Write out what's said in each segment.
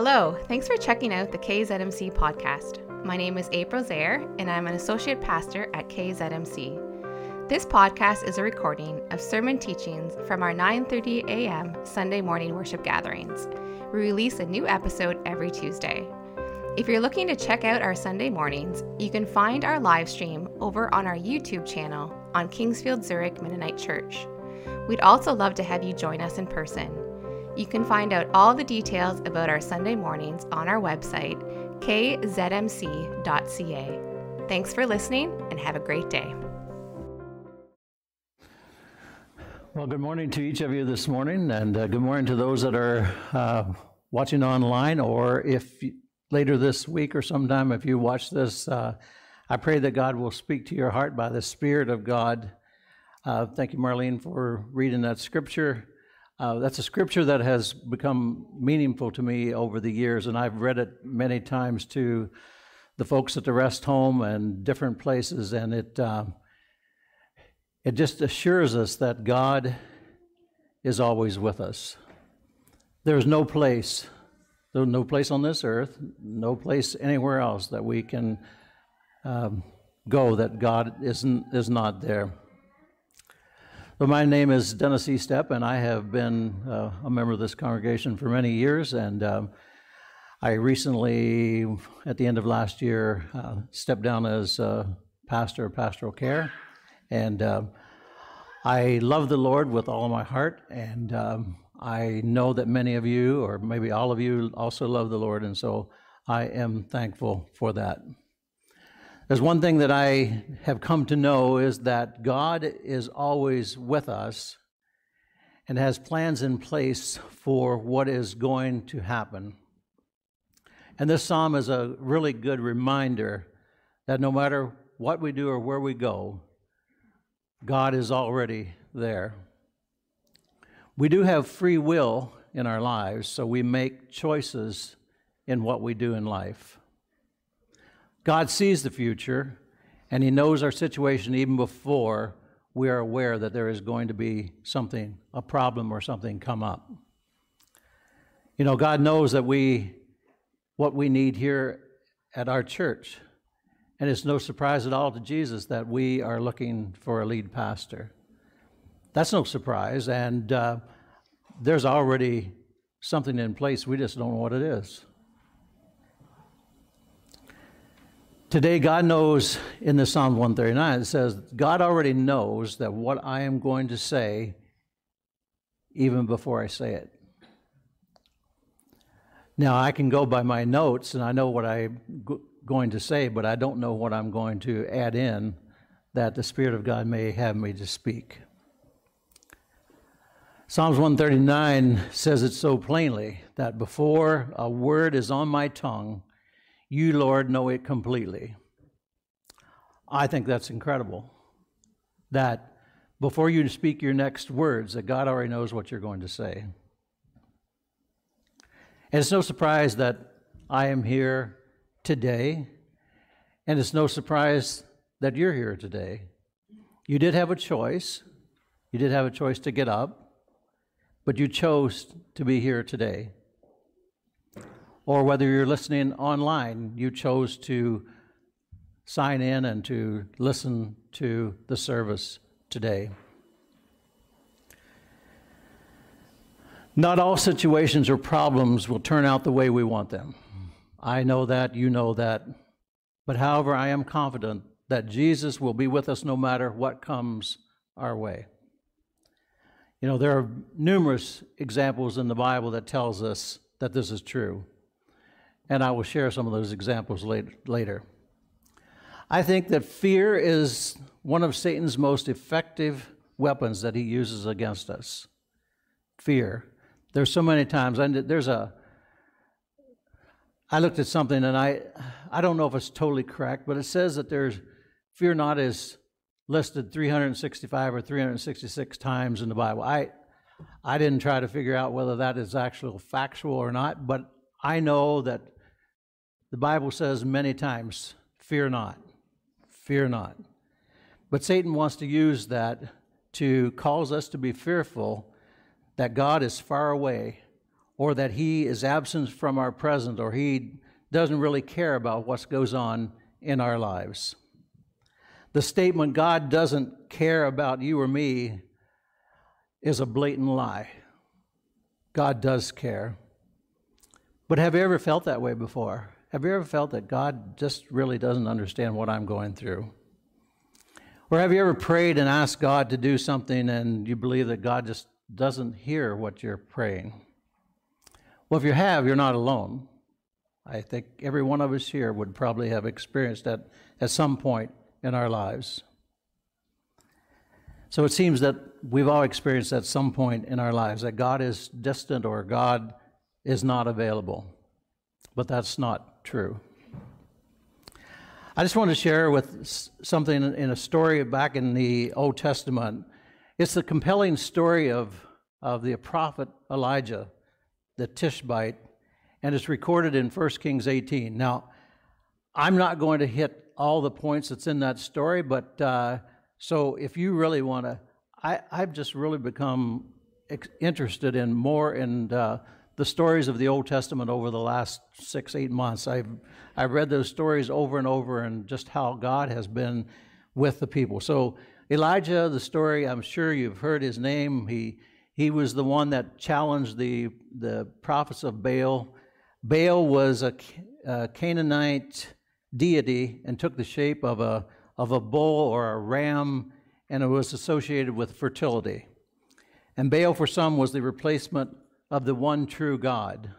Hello, thanks for checking out the KZMC podcast. My name is April Zaire, and I'm an associate pastor at KZMC. This podcast is a recording of sermon teachings from our 9:30 a.m. Sunday morning worship gatherings. We release a new episode every Tuesday. If you're looking to check out our Sunday mornings, you can find our live stream over on our YouTube channel on Kingsfield Zurich Mennonite Church. We'd also love to have you join us in person. You can find out all the details about our Sunday mornings on our website, kzmc.ca. Thanks for listening and have a great day. Well, good morning to each of you this morning, and uh, good morning to those that are uh, watching online, or if later this week or sometime, if you watch this, uh, I pray that God will speak to your heart by the Spirit of God. Uh, thank you, Marlene, for reading that scripture. Uh, that's a scripture that has become meaningful to me over the years, and I've read it many times to the folks at the rest home and different places, and it uh, it just assures us that God is always with us. There's no place, there's no place on this earth, no place anywhere else that we can um, go that God isn't is not there. But my name is Dennis Estep, and I have been uh, a member of this congregation for many years. And um, I recently, at the end of last year, uh, stepped down as uh, pastor of pastoral care. And um, I love the Lord with all my heart. And um, I know that many of you, or maybe all of you, also love the Lord. And so I am thankful for that. There's one thing that I have come to know is that God is always with us and has plans in place for what is going to happen. And this psalm is a really good reminder that no matter what we do or where we go, God is already there. We do have free will in our lives, so we make choices in what we do in life. God sees the future, and He knows our situation even before we are aware that there is going to be something, a problem or something come up. You know, God knows that we, what we need here at our church. And it's no surprise at all to Jesus that we are looking for a lead pastor. That's no surprise. And uh, there's already something in place. We just don't know what it is. Today, God knows in the Psalm 139, it says, God already knows that what I am going to say even before I say it. Now, I can go by my notes and I know what I'm going to say, but I don't know what I'm going to add in that the Spirit of God may have me to speak. Psalms 139 says it so plainly that before a word is on my tongue, you, Lord, know it completely. I think that's incredible. That before you speak your next words, that God already knows what you're going to say. And it's no surprise that I am here today, and it's no surprise that you're here today. You did have a choice. You did have a choice to get up, but you chose to be here today or whether you're listening online, you chose to sign in and to listen to the service today. Not all situations or problems will turn out the way we want them. I know that, you know that. But however, I am confident that Jesus will be with us no matter what comes our way. You know, there are numerous examples in the Bible that tells us that this is true and I will share some of those examples later. I think that fear is one of Satan's most effective weapons that he uses against us. Fear. There's so many times, and there's a, I looked at something and I, I don't know if it's totally correct, but it says that there's, fear not is listed 365 or 366 times in the Bible. I, I didn't try to figure out whether that is actual factual or not, but I know that the Bible says many times, fear not, fear not. But Satan wants to use that to cause us to be fearful that God is far away or that he is absent from our present, or he doesn't really care about what goes on in our lives. The statement, God doesn't care about you or me, is a blatant lie. God does care. But have you ever felt that way before? Have you ever felt that God just really doesn't understand what I'm going through? Or have you ever prayed and asked God to do something and you believe that God just doesn't hear what you're praying? Well, if you have, you're not alone. I think every one of us here would probably have experienced that at some point in our lives. So it seems that we've all experienced at some point in our lives that God is distant or God is not available. But that's not true. I just want to share with something in a story back in the Old Testament. It's the compelling story of, of the prophet Elijah, the Tishbite, and it's recorded in 1 Kings 18. Now, I'm not going to hit all the points that's in that story, but uh, so if you really want to, I've just really become interested in more in uh, the stories of the Old Testament over the last six, eight months. I've, I've read those stories over and over and just how God has been with the people. So, Elijah, the story, I'm sure you've heard his name. He, he was the one that challenged the, the prophets of Baal. Baal was a, a Canaanite deity and took the shape of a, of a bull or a ram, and it was associated with fertility. And Baal, for some, was the replacement of the one true God,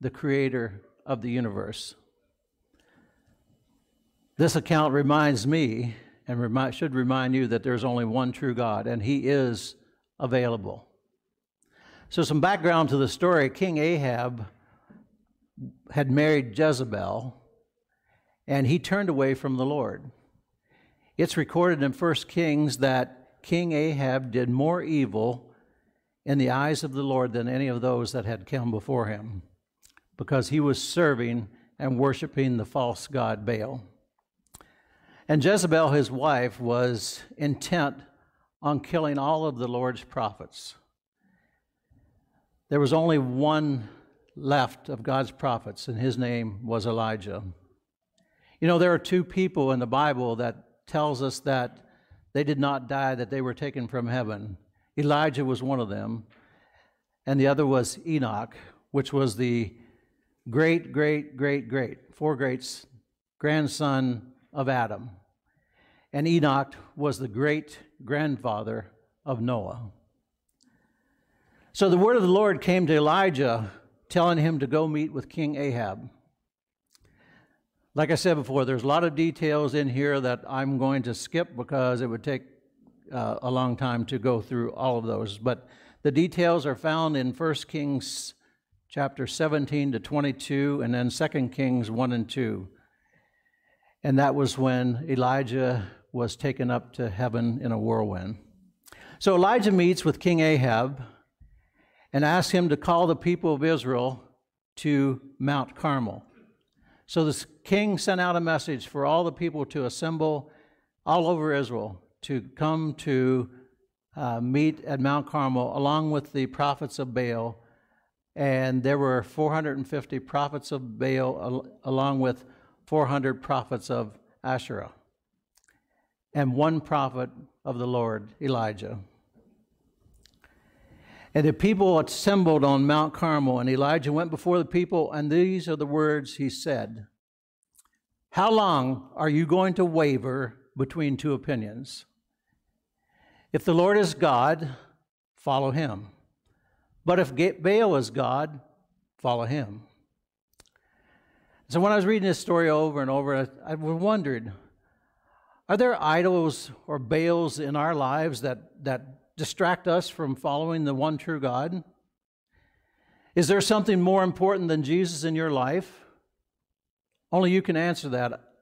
the creator of the universe. This account reminds me and remi- should remind you that there's only one true God, and He is available. So, some background to the story King Ahab had married Jezebel, and he turned away from the Lord. It's recorded in 1 Kings that King Ahab did more evil in the eyes of the Lord than any of those that had come before him, because he was serving and worshiping the false god Baal. And Jezebel, his wife, was intent on killing all of the Lord's prophets. There was only one left of God's prophets, and his name was Elijah. You know, there are two people in the Bible that tells us that they did not die, that they were taken from heaven. Elijah was one of them, and the other was Enoch, which was the great, great, great, great, four greats, grandson of Adam. And Enoch was the great grandfather of Noah. So the word of the Lord came to Elijah, telling him to go meet with King Ahab. Like I said before, there's a lot of details in here that I'm going to skip because it would take uh, a long time to go through all of those. But the details are found in 1 Kings chapter 17 to 22, and then 2 Kings 1 and 2. And that was when Elijah was taken up to heaven in a whirlwind. So Elijah meets with King Ahab and asks him to call the people of Israel to Mount Carmel. So the king sent out a message for all the people to assemble all over Israel to come to uh, meet at Mount Carmel along with the prophets of Baal. And there were 450 prophets of Baal al- along with 400 prophets of Asherah, and one prophet of the Lord, Elijah. And the people assembled on Mount Carmel, and Elijah went before the people, and these are the words he said How long are you going to waver between two opinions? If the Lord is God, follow him. But if Baal is God, follow him. So when I was reading this story over and over, I wondered are there idols or Baals in our lives that, that distract us from following the one true God? Is there something more important than Jesus in your life? Only you can answer that.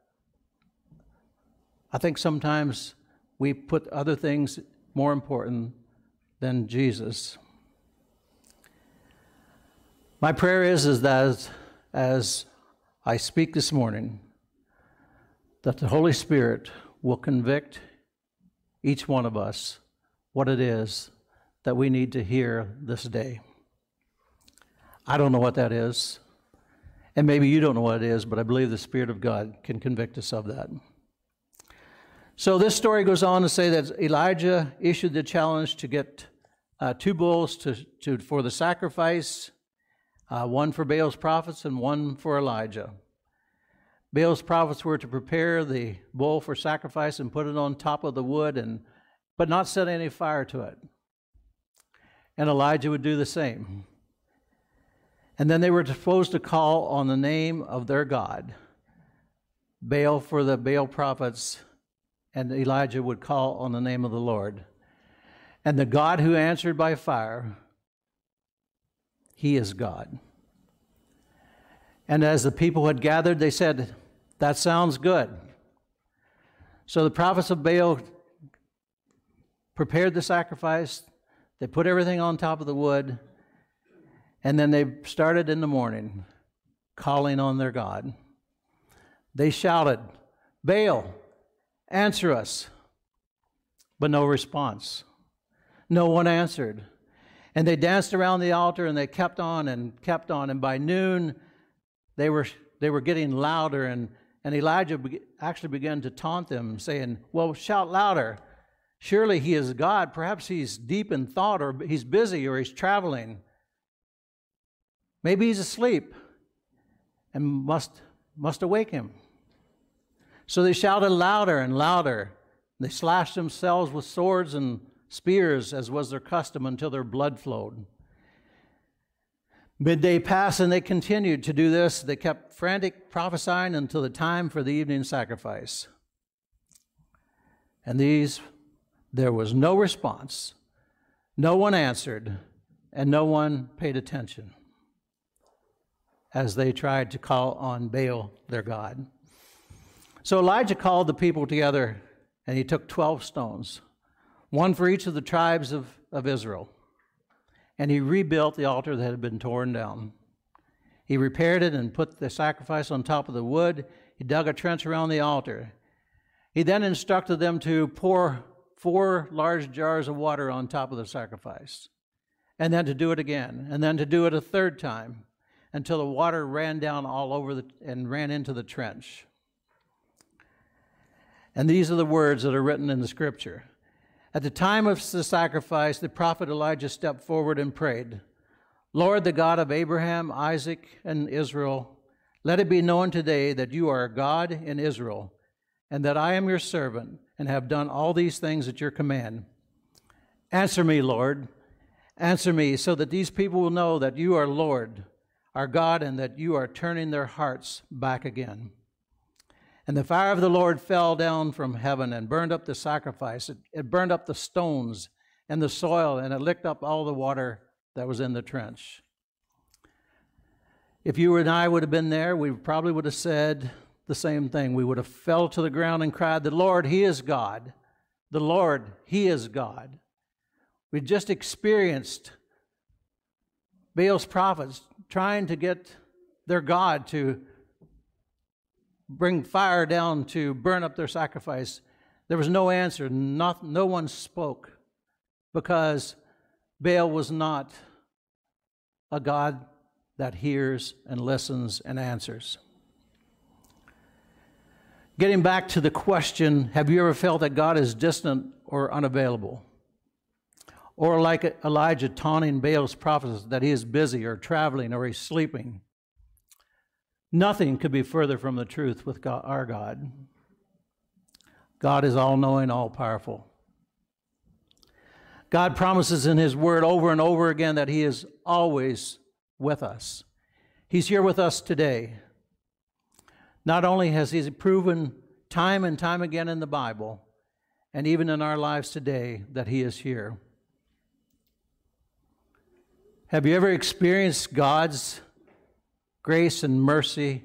I think sometimes we put other things more important than Jesus. My prayer is, is that as, as I speak this morning, that the Holy Spirit will convict each one of us what it is that we need to hear this day. I don't know what that is. And maybe you don't know what it is, but I believe the Spirit of God can convict us of that. So this story goes on to say that Elijah issued the challenge to get uh, two bulls to, to, for the sacrifice, uh, one for Baal's prophets and one for Elijah. Baal's prophets were to prepare the bull for sacrifice and put it on top of the wood, and, but not set any fire to it. And Elijah would do the same. And then they were supposed to call on the name of their God. Baal for the Baal prophets, and Elijah would call on the name of the Lord. And the God who answered by fire, he is God. And as the people had gathered, they said, That sounds good. So the prophets of Baal prepared the sacrifice, they put everything on top of the wood, and then they started in the morning calling on their God. They shouted, Baal, answer us. But no response. No one answered. And they danced around the altar and they kept on and kept on. And by noon, they were, they were getting louder. And, and Elijah be, actually began to taunt them, saying, Well, shout louder. Surely he is God. Perhaps he's deep in thought, or he's busy, or he's traveling. Maybe he's asleep and must, must awake him. So they shouted louder and louder. They slashed themselves with swords and spears, as was their custom, until their blood flowed. Midday passed, and they continued to do this. They kept frantic prophesying until the time for the evening sacrifice. And these, there was no response. No one answered, and no one paid attention as they tried to call on Baal, their God. So Elijah called the people together, and he took 12 stones one for each of the tribes of, of Israel. And he rebuilt the altar that had been torn down. He repaired it and put the sacrifice on top of the wood. He dug a trench around the altar. He then instructed them to pour four large jars of water on top of the sacrifice, and then to do it again, and then to do it a third time until the water ran down all over the, and ran into the trench. And these are the words that are written in the scripture. At the time of the sacrifice, the prophet Elijah stepped forward and prayed, Lord, the God of Abraham, Isaac, and Israel, let it be known today that you are God in Israel, and that I am your servant, and have done all these things at your command. Answer me, Lord. Answer me, so that these people will know that you are Lord, our God, and that you are turning their hearts back again. And the fire of the Lord fell down from heaven and burned up the sacrifice. It, it, burned up the stones and the soil, and it licked up all the water that was in the trench. If you and I would have been there, we probably would have said the same thing. We would have fell to the ground and cried, The Lord, He is God. The Lord, He is God. We just experienced Baal's prophets trying to get their God to bring fire down to burn up their sacrifice. There was no answer. Not, no one spoke because Baal was not a God that hears and listens and answers. Getting back to the question have you ever felt that God is distant or unavailable? Or like Elijah taunting Baal's prophets that he is busy or traveling or he's sleeping. Nothing could be further from the truth with God, our God. God is all knowing, all powerful. God promises in His Word over and over again that He is always with us. He's here with us today. Not only has He proven time and time again in the Bible, and even in our lives today, that He is here. Have you ever experienced God's grace and mercy,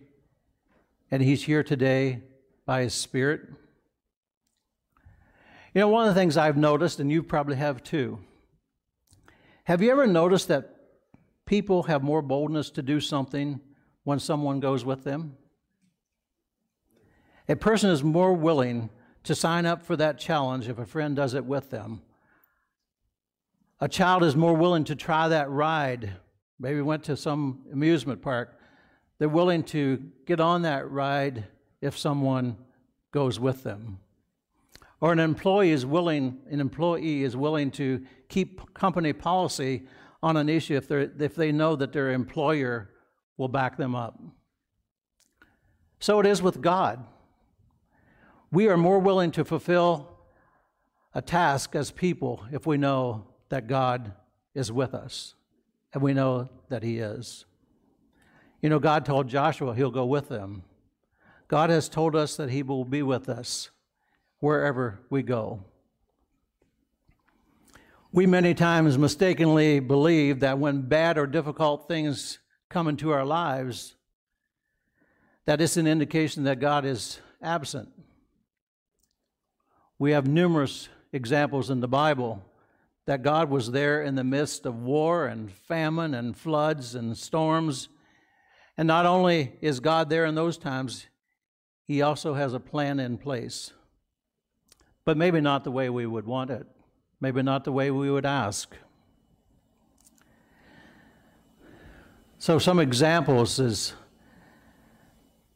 and He's here today by His Spirit. You know, one of the things I've noticed, and you probably have too, have you ever noticed that people have more boldness to do something when someone goes with them? A person is more willing to sign up for that challenge if a friend does it with them. A child is more willing to try that ride maybe went to some amusement park, they're willing to get on that ride if someone goes with them. Or an employee is willing, an employee is willing to keep company policy on an issue if, if they know that their employer will back them up. So it is with God. We are more willing to fulfill a task as people if we know that God is with us and we know that He is. You know, God told Joshua He'll go with them. God has told us that He will be with us wherever we go. We many times mistakenly believe that when bad or difficult things come into our lives, that it's an indication that God is absent. We have numerous examples in the Bible that God was there in the midst of war and famine and floods and storms. And not only is God there in those times, He also has a plan in place. But maybe not the way we would want it, maybe not the way we would ask. So, some examples is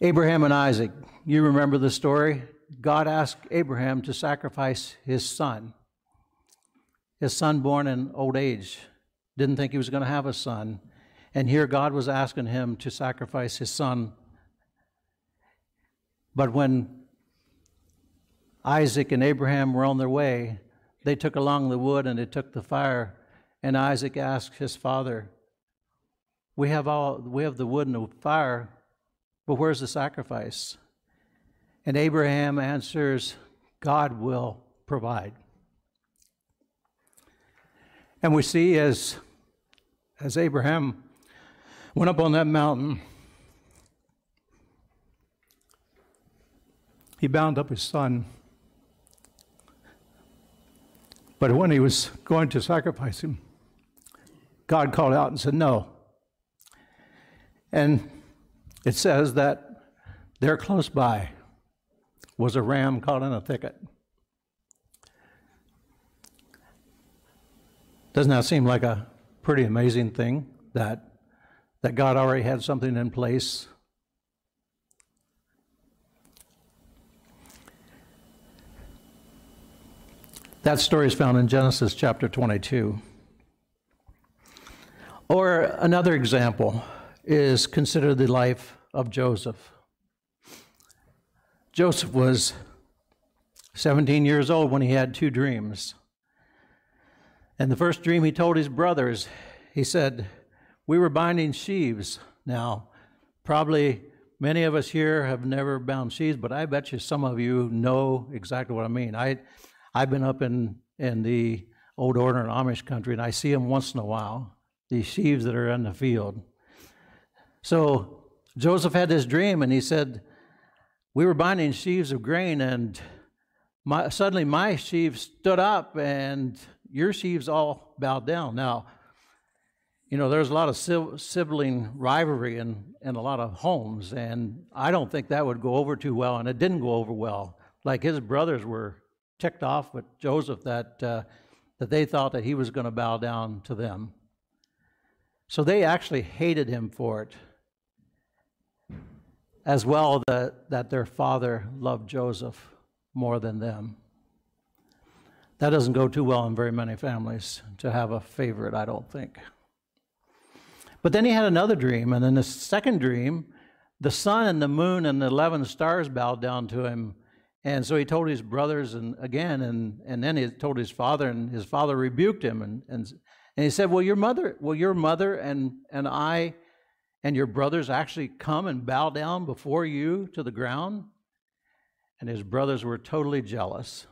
Abraham and Isaac. You remember the story? God asked Abraham to sacrifice his son. His son, born in old age, didn't think he was going to have a son. And here God was asking him to sacrifice his son. But when Isaac and Abraham were on their way, they took along the wood and they took the fire. And Isaac asked his father, We have all we have the wood and the fire, but where's the sacrifice? And Abraham answers, God will provide. And we see as, as Abraham went up on that mountain, he bound up his son. But when he was going to sacrifice him, God called out and said, No. And it says that they're close by was a ram caught in a thicket. Doesn't that seem like a pretty amazing thing that, that God already had something in place? That story is found in Genesis chapter 22. Or another example is consider the life of Joseph. Joseph was 17 years old when he had two dreams. And the first dream he told his brothers, he said, We were binding sheaves. Now, probably many of us here have never bound sheaves, but I bet you some of you know exactly what I mean. I, I've been up in, in the old order in Amish country, and I see them once in a while, these sheaves that are in the field. So Joseph had this dream, and he said, we were binding sheaves of grain, and my, suddenly my sheaves stood up, and your sheaves all bowed down. Now, you know, there's a lot of sibling rivalry in, in a lot of homes, and I don't think that would go over too well, and it didn't go over well. Like his brothers were ticked off with Joseph that, uh, that they thought that he was going to bow down to them. So they actually hated him for it as well that, that their father loved Joseph more than them. That doesn't go too well in very many families to have a favorite, I don't think. But then he had another dream, and in the second dream, the sun and the moon and the 11 stars bowed down to him. And so he told his brothers and again, and, and then he told his father, and his father rebuked him. And, and, and he said, Well, your mother, well, your mother and, and I and your brothers actually come and bow down before you to the ground? And his brothers were totally jealous.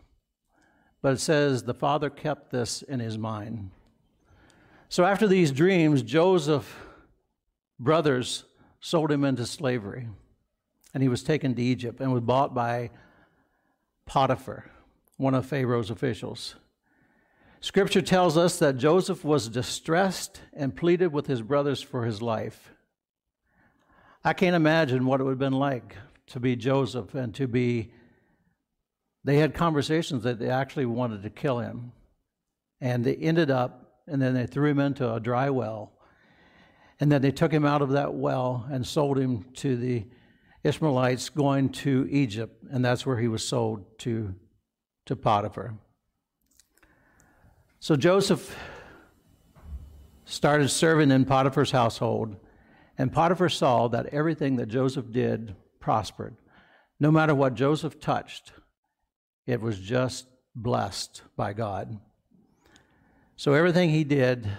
But it says the father kept this in his mind. So after these dreams, Joseph's brothers sold him into slavery. And he was taken to Egypt and was bought by Potiphar, one of Pharaoh's officials. Scripture tells us that Joseph was distressed and pleaded with his brothers for his life. I can't imagine what it would have been like to be Joseph and to be. They had conversations that they actually wanted to kill him. And they ended up, and then they threw him into a dry well. And then they took him out of that well and sold him to the Ishmaelites going to Egypt, and that's where he was sold to, to Potiphar. So Joseph started serving in Potiphar's household, and Potiphar saw that everything that Joseph did prospered. No matter what Joseph touched, it was just blessed by God. So everything he did,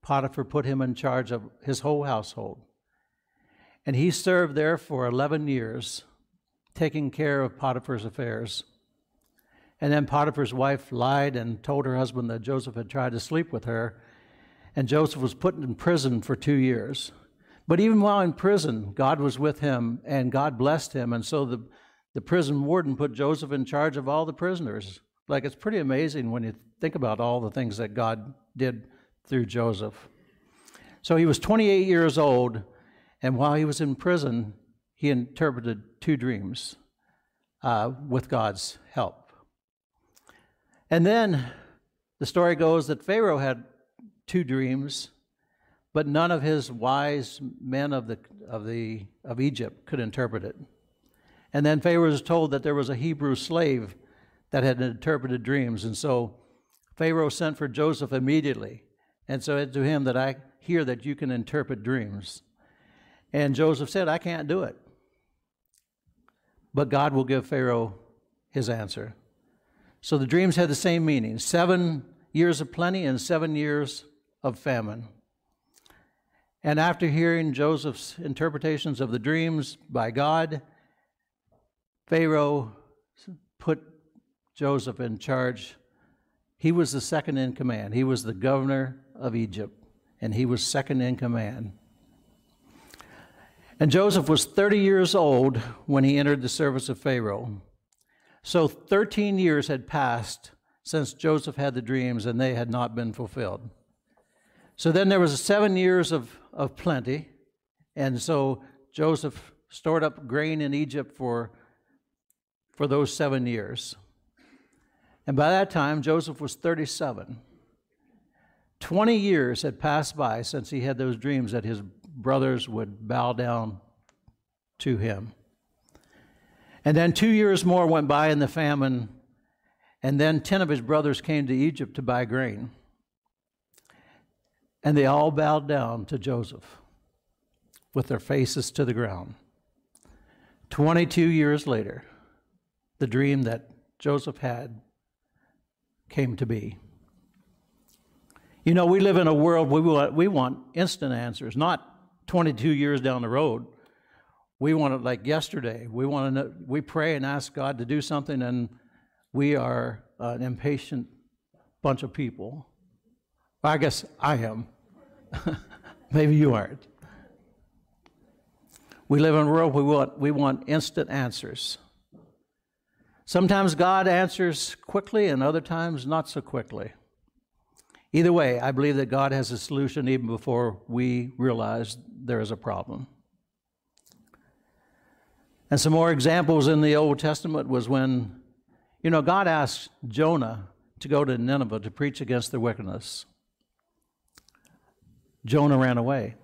Potiphar put him in charge of his whole household. And he served there for 11 years, taking care of Potiphar's affairs. And then Potiphar's wife lied and told her husband that Joseph had tried to sleep with her, and Joseph was put in prison for two years. But even while in prison, God was with him and God blessed him. And so the, the prison warden put Joseph in charge of all the prisoners. Like it's pretty amazing when you think about all the things that God did through Joseph. So he was 28 years old, and while he was in prison, he interpreted two dreams uh, with God's help. And then the story goes that Pharaoh had two dreams, but none of his wise men of, the, of, the, of Egypt could interpret it. And then Pharaoh was told that there was a Hebrew slave that had interpreted dreams. And so Pharaoh sent for Joseph immediately and said to him that I hear that you can interpret dreams. And Joseph said, I can't do it. But God will give Pharaoh his answer. So the dreams had the same meaning seven years of plenty and seven years of famine. And after hearing Joseph's interpretations of the dreams by God, Pharaoh put Joseph in charge. He was the second in command. He was the governor of Egypt, and he was second in command. And Joseph was 30 years old when he entered the service of Pharaoh. So 13 years had passed since Joseph had the dreams, and they had not been fulfilled. So then there was seven years of, of plenty, and so Joseph stored up grain in Egypt for, for those seven years. And by that time, Joseph was 37. 20 years had passed by since he had those dreams that his brothers would bow down to him. And then two years more went by in the famine, and then 10 of his brothers came to Egypt to buy grain. And they all bowed down to Joseph with their faces to the ground. 22 years later, the dream that Joseph had came to be. You know, we live in a world we want, we want instant answers, not 22 years down the road. We want it like yesterday. We want to. Know, we pray and ask God to do something, and we are an impatient bunch of people. I guess I am. Maybe you aren't. We live in a world we want we want instant answers. Sometimes God answers quickly, and other times not so quickly. Either way, I believe that God has a solution even before we realize there is a problem. And some more examples in the Old Testament was when, you know, God asked Jonah to go to Nineveh to preach against their wickedness. Jonah ran away.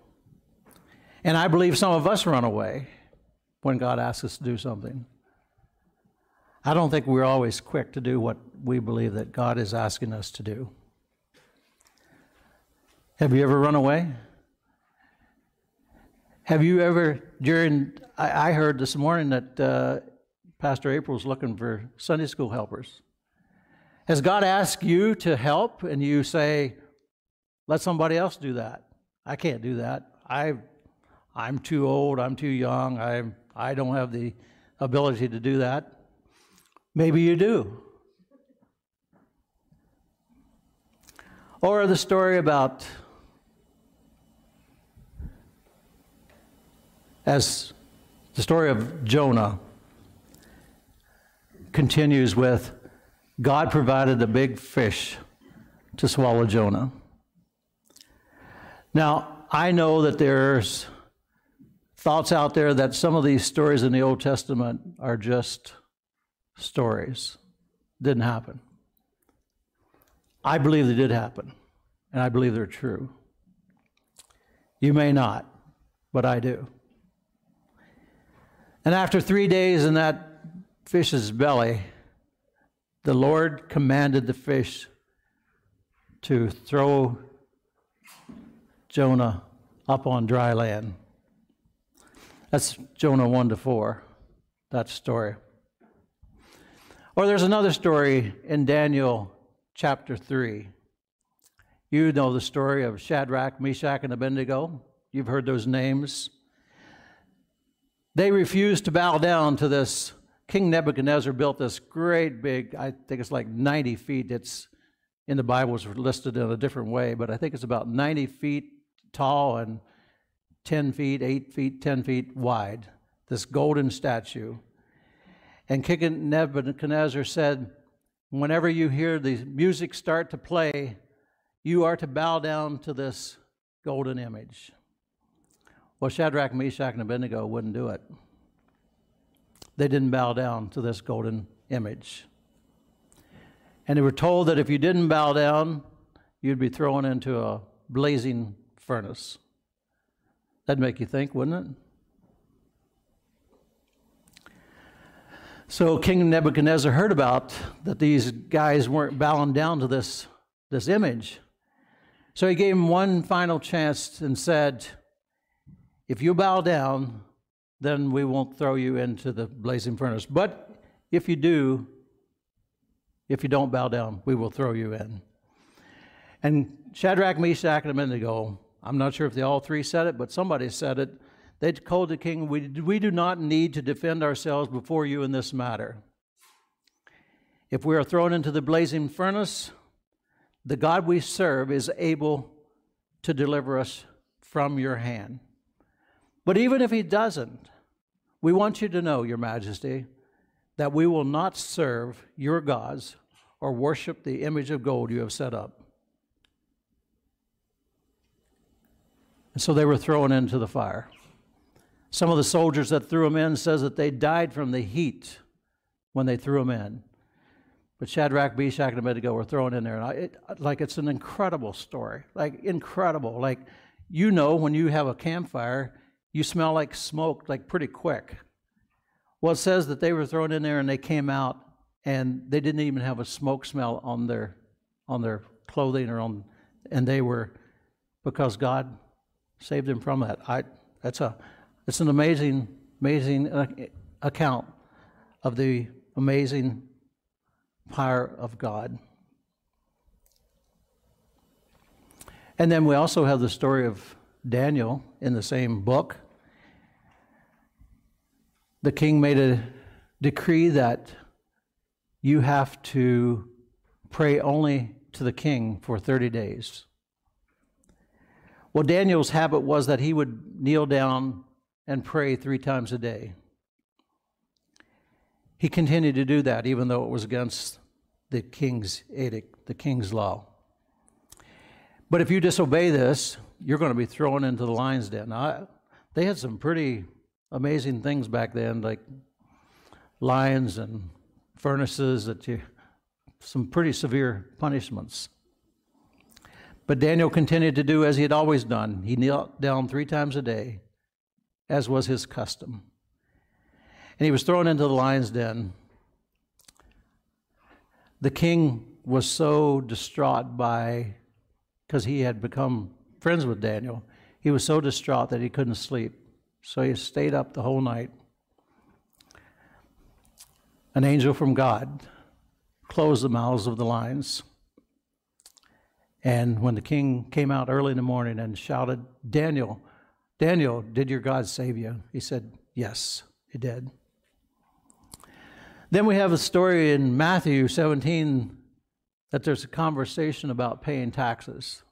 And I believe some of us run away when God asks us to do something. I don't think we're always quick to do what we believe that God is asking us to do. Have you ever run away? Have you ever, during, I, I heard this morning that uh, Pastor April's looking for Sunday school helpers. Has God asked you to help and you say, let somebody else do that? I can't do that. I, I'm too old, I'm too young, I, I don't have the ability to do that. Maybe you do. Or the story about as the story of Jonah continues with God provided a big fish to swallow Jonah. Now, I know that there's thoughts out there that some of these stories in the Old Testament are just stories. Didn't happen. I believe they did happen, and I believe they're true. You may not, but I do. And after three days in that fish's belly, the Lord commanded the fish to throw Jonah up on dry land. That's Jonah 1 to 4, that story. Or there's another story in Daniel chapter 3. You know the story of Shadrach, Meshach, and Abednego. You've heard those names. They refused to bow down to this. King Nebuchadnezzar built this great big, I think it's like 90 feet. It's in the Bible, it's listed in a different way, but I think it's about 90 feet tall and 10 feet, 8 feet, 10 feet wide. This golden statue. And King Nebuchadnezzar said, Whenever you hear the music start to play, you are to bow down to this golden image. Well, Shadrach, Meshach, and Abednego wouldn't do it. They didn't bow down to this golden image. And they were told that if you didn't bow down, you'd be thrown into a blazing furnace. That'd make you think, wouldn't it? So King Nebuchadnezzar heard about that these guys weren't bowing down to this, this image. So he gave him one final chance and said, If you bow down, then we won't throw you into the blazing furnace. But if you do, if you don't bow down, we will throw you in. And Shadrach, Meshach, and Abednego, I'm not sure if they all three said it, but somebody said it they told the king, we, we do not need to defend ourselves before you in this matter. If we are thrown into the blazing furnace, the God we serve is able to deliver us from your hand. But even if he doesn't, we want you to know, Your Majesty, that we will not serve your gods or worship the image of gold you have set up. And so they were thrown into the fire. Some of the soldiers that threw him in says that they died from the heat when they threw him in. But Shadrach, Meshach, and Abednego were thrown in there. And I, it, like it's an incredible story, like incredible. Like you know, when you have a campfire, you smell like smoke like pretty quick. Well, it says that they were thrown in there and they came out and they didn't even have a smoke smell on their on their clothing or on, and they were because God saved them from that. I that's a it's an amazing, amazing uh, account of the amazing power of God. And then we also have the story of Daniel in the same book. The king made a decree that you have to pray only to the king for 30 days. Well, Daniel's habit was that he would kneel down and pray three times a day. He continued to do that even though it was against the king's edict, the king's law. But if you disobey this, you're going to be thrown into the lion's den. They had some pretty amazing things back then, like lions and furnaces that you, some pretty severe punishments. But Daniel continued to do as he had always done. He knelt down three times a day as was his custom. And he was thrown into the lion's den. The king was so distraught by, because he had become friends with Daniel, he was so distraught that he couldn't sleep. So he stayed up the whole night. An angel from God closed the mouths of the lions. And when the king came out early in the morning and shouted, Daniel, Daniel, did your God save you? He said, Yes, he did. Then we have a story in Matthew 17 that there's a conversation about paying taxes.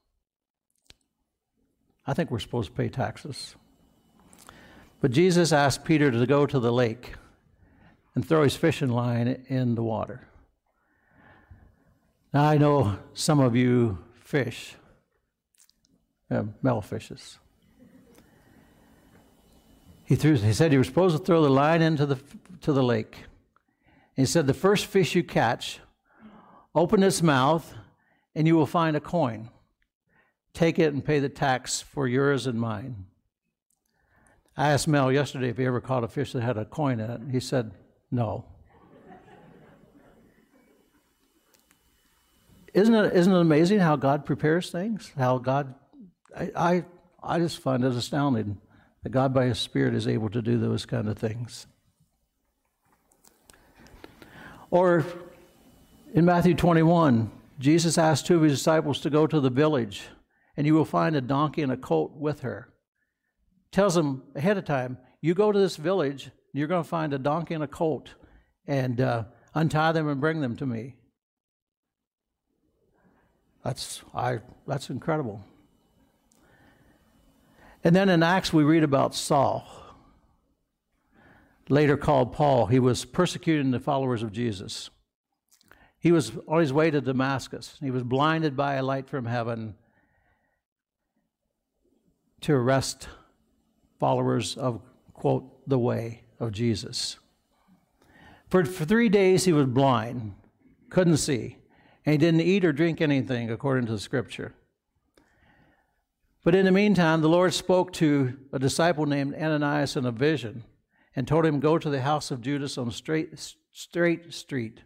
I think we're supposed to pay taxes. But Jesus asked Peter to go to the lake and throw his fishing line in the water. Now, I know some of you fish, uh, Mel fishes. He, threw, he said he was supposed to throw the line into the, to the lake. He said, The first fish you catch, open its mouth, and you will find a coin. take it and pay the tax for yours and mine. I asked Mel yesterday if he ever caught a fish that had a coin in it. He said, no. isn't it, isn't it amazing how God prepares things? How God, I, I, I just find it astounding that God by His Spirit is able to do those kind of things. Or in Matthew 21, Jesus asked two of his disciples to go to the village, and you will find a donkey and a colt with her. Tells them ahead of time, you go to this village, you're going to find a donkey and a colt, and uh, untie them and bring them to me. That's, I, that's incredible. And then in Acts, we read about Saul, later called Paul. He was persecuting the followers of Jesus. He was on his way to Damascus. He was blinded by a light from heaven to arrest followers of, quote, the way of Jesus. For, for three days, he was blind, couldn't see, and he didn't eat or drink anything according to the scripture. But in the meantime, the Lord spoke to a disciple named Ananias in a vision and told him, Go to the house of Judas on Straight, straight Street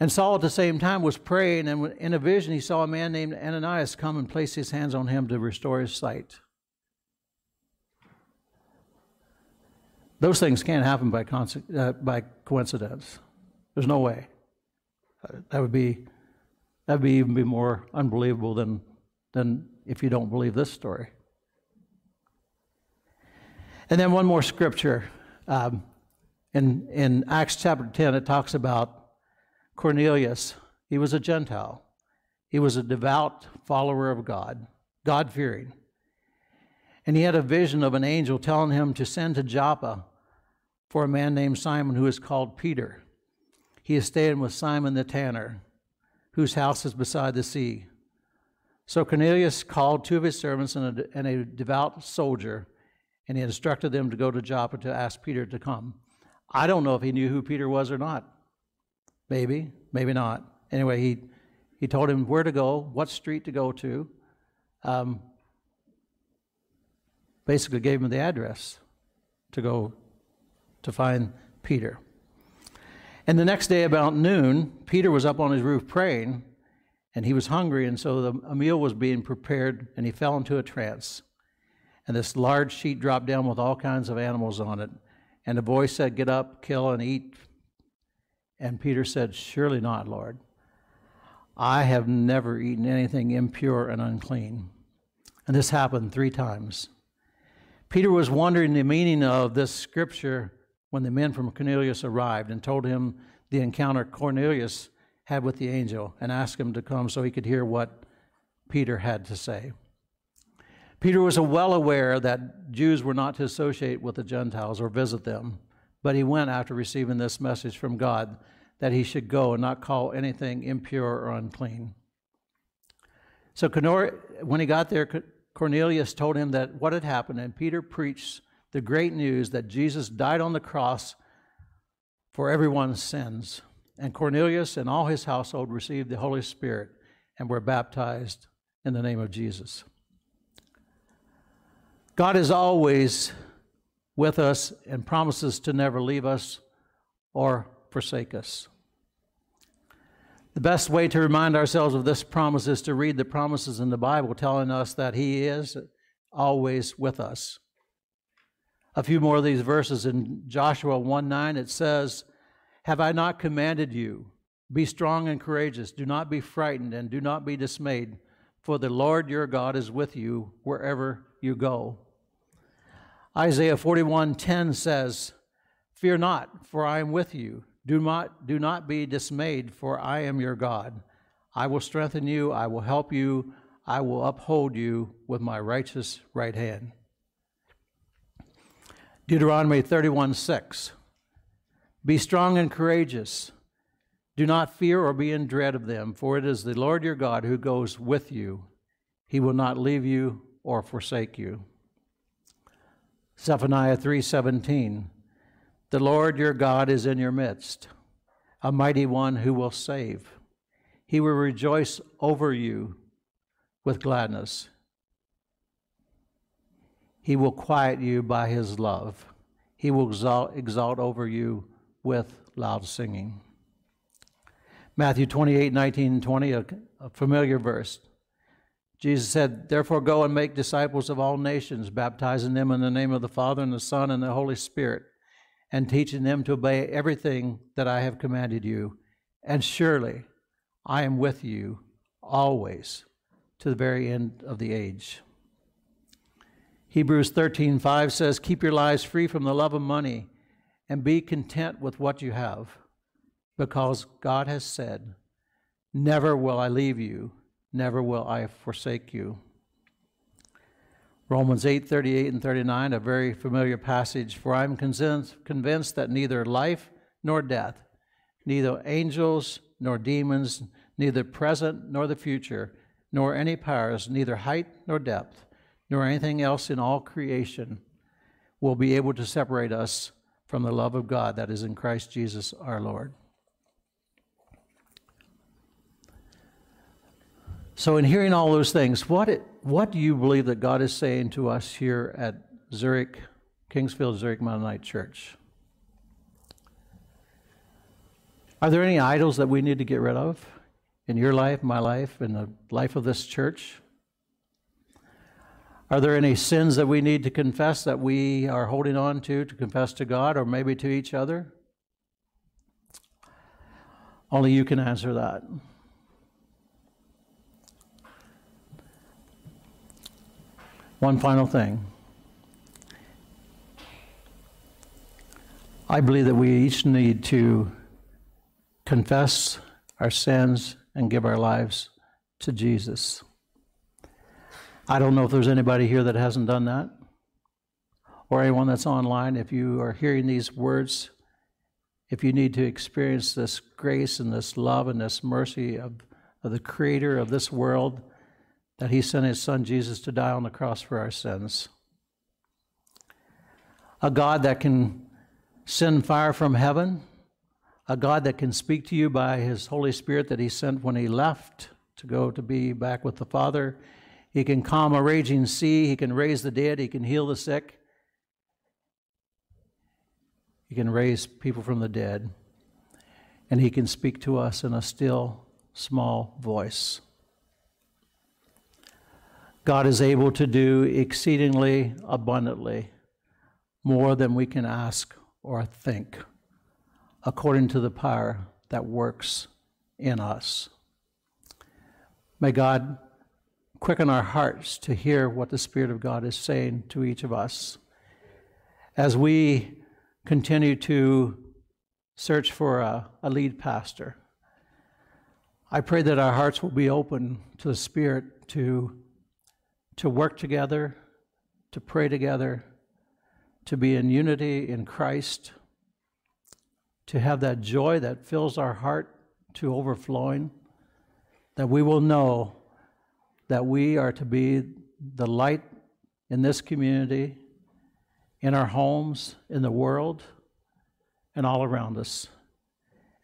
and Saul at the same time was praying, and in a vision he saw a man named Ananias come and place his hands on him to restore his sight. Those things can't happen by, uh, by coincidence. There's no way. That would be that would be even be more unbelievable than than if you don't believe this story. And then one more scripture um, in in Acts chapter ten. It talks about Cornelius, he was a Gentile. He was a devout follower of God, God fearing. And he had a vision of an angel telling him to send to Joppa for a man named Simon who is called Peter. He is staying with Simon the tanner, whose house is beside the sea. So Cornelius called two of his servants and a, and a devout soldier, and he instructed them to go to Joppa to ask Peter to come. I don't know if he knew who Peter was or not. Maybe, maybe not. Anyway, he, he told him where to go, what street to go to. Um, basically, gave him the address to go to find Peter. And the next day, about noon, Peter was up on his roof praying, and he was hungry, and so the, a meal was being prepared, and he fell into a trance. And this large sheet dropped down with all kinds of animals on it. And a voice said, Get up, kill, and eat and Peter said, Surely not, Lord. I have never eaten anything impure and unclean. And this happened three times. Peter was wondering the meaning of this scripture when the men from Cornelius arrived and told him the encounter Cornelius had with the angel and asked him to come so he could hear what Peter had to say. Peter was well aware that Jews were not to associate with the Gentiles or visit them. But he went after receiving this message from God that he should go and not call anything impure or unclean. So when he got there, Cornelius told him that what had happened, and Peter preached the great news that Jesus died on the cross for everyone's sins. And Cornelius and all his household received the Holy Spirit and were baptized in the name of Jesus. God is always with us and promises to never leave us or forsake us. The best way to remind ourselves of this promise is to read the promises in the Bible telling us that He is always with us. A few more of these verses in Joshua 1 9, it says, Have I not commanded you? Be strong and courageous. Do not be frightened and do not be dismayed, for the Lord your God is with you wherever you go. Isaiah 41:10 says, "Fear not, for I am with you. Do not do not be dismayed, for I am your God. I will strengthen you, I will help you, I will uphold you with my righteous right hand." Deuteronomy 31:6 Be strong and courageous. Do not fear or be in dread of them, for it is the Lord your God who goes with you. He will not leave you or forsake you. Zephaniah 3:17 The Lord your God is in your midst, a mighty one who will save. He will rejoice over you with gladness. He will quiet you by his love. He will exalt, exalt over you with loud singing. Matthew 28 19 and 20, a, a familiar verse. Jesus said, Therefore, go and make disciples of all nations, baptizing them in the name of the Father and the Son and the Holy Spirit, and teaching them to obey everything that I have commanded you. And surely I am with you always to the very end of the age. Hebrews 13:5 says, "Keep your lives free from the love of money and be content with what you have, because God has said, never will I leave you, never will I forsake you." Romans 8:38 and 39, a very familiar passage, "For I am convinced that neither life nor death, neither angels nor demons, neither present nor the future, nor any powers, neither height nor depth, nor anything else in all creation will be able to separate us from the love of God that is in Christ Jesus our Lord. So, in hearing all those things, what, it, what do you believe that God is saying to us here at Zurich, Kingsfield Zurich Mennonite Church? Are there any idols that we need to get rid of in your life, my life, in the life of this church? Are there any sins that we need to confess that we are holding on to, to confess to God or maybe to each other? Only you can answer that. One final thing. I believe that we each need to confess our sins and give our lives to Jesus. I don't know if there's anybody here that hasn't done that, or anyone that's online. If you are hearing these words, if you need to experience this grace and this love and this mercy of, of the Creator of this world, that He sent His Son Jesus to die on the cross for our sins. A God that can send fire from heaven, a God that can speak to you by His Holy Spirit that He sent when He left to go to be back with the Father he can calm a raging sea. He can raise the dead. He can heal the sick. He can raise people from the dead. And He can speak to us in a still, small voice. God is able to do exceedingly abundantly more than we can ask or think, according to the power that works in us. May God quicken our hearts to hear what the Spirit of God is saying to each of us. As we continue to search for a, a lead pastor, I pray that our hearts will be open to the Spirit to, to work together, to pray together, to be in unity in Christ, to have that joy that fills our heart to overflowing, that we will know that we are to be the light in this community, in our homes, in the world, and all around us.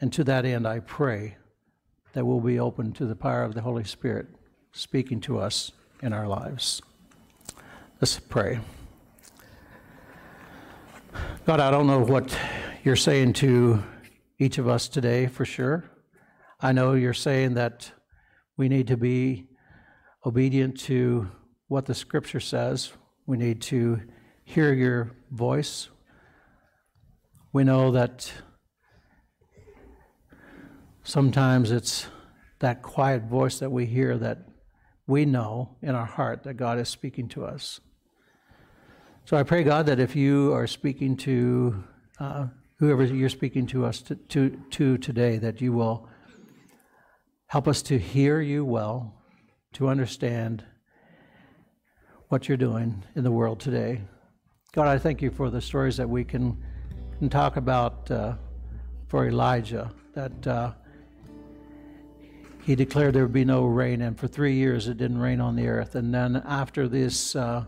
And to that end, I pray that we'll be open to the power of the Holy Spirit speaking to us in our lives. Let's pray. God, I don't know what you're saying to each of us today for sure. I know you're saying that we need to be obedient to what the scripture says. We need to hear your voice. We know that sometimes it's that quiet voice that we hear that we know in our heart that God is speaking to us. So I pray, God, that if you are speaking to uh, whoever you're speaking to us to, to, to today, that you will help us to hear you well to understand what you're doing in the world today. God, I thank you for the stories that we can, can talk about uh, for Elijah, that uh, he declared there would be no rain, and for three years it didn't rain on the earth. And then after this, uh,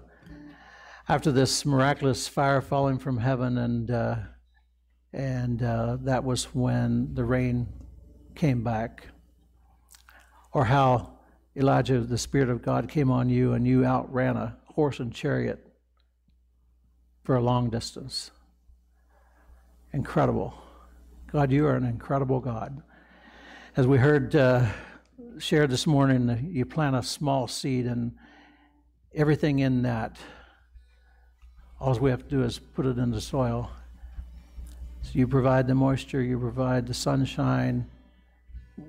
after this miraculous fire falling from heaven, and uh, and uh, that was when the rain came back. Or how Elijah, the Spirit of God came on you and you outran a horse and chariot for a long distance. Incredible. God, you are an incredible God. As we heard uh, shared this morning, you plant a small seed, and everything in that, all we have to do is put it in the soil. So you provide the moisture, you provide the sunshine.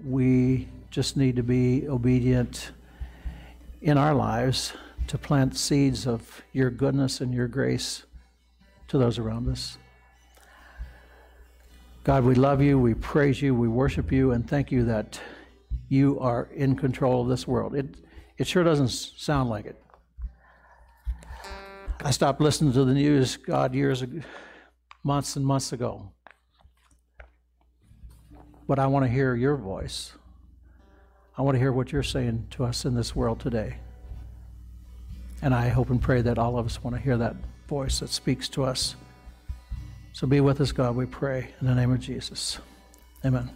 We just need to be obedient in our lives to plant seeds of your goodness and your grace to those around us. God, we love you, we praise you, we worship you, and thank you that you are in control of this world. It, it sure doesn't sound like it. I stopped listening to the news, God, years ago, months and months ago. But I want to hear your voice. I want to hear what you're saying to us in this world today. And I hope and pray that all of us want to hear that voice that speaks to us. So be with us, God, we pray, in the name of Jesus. Amen.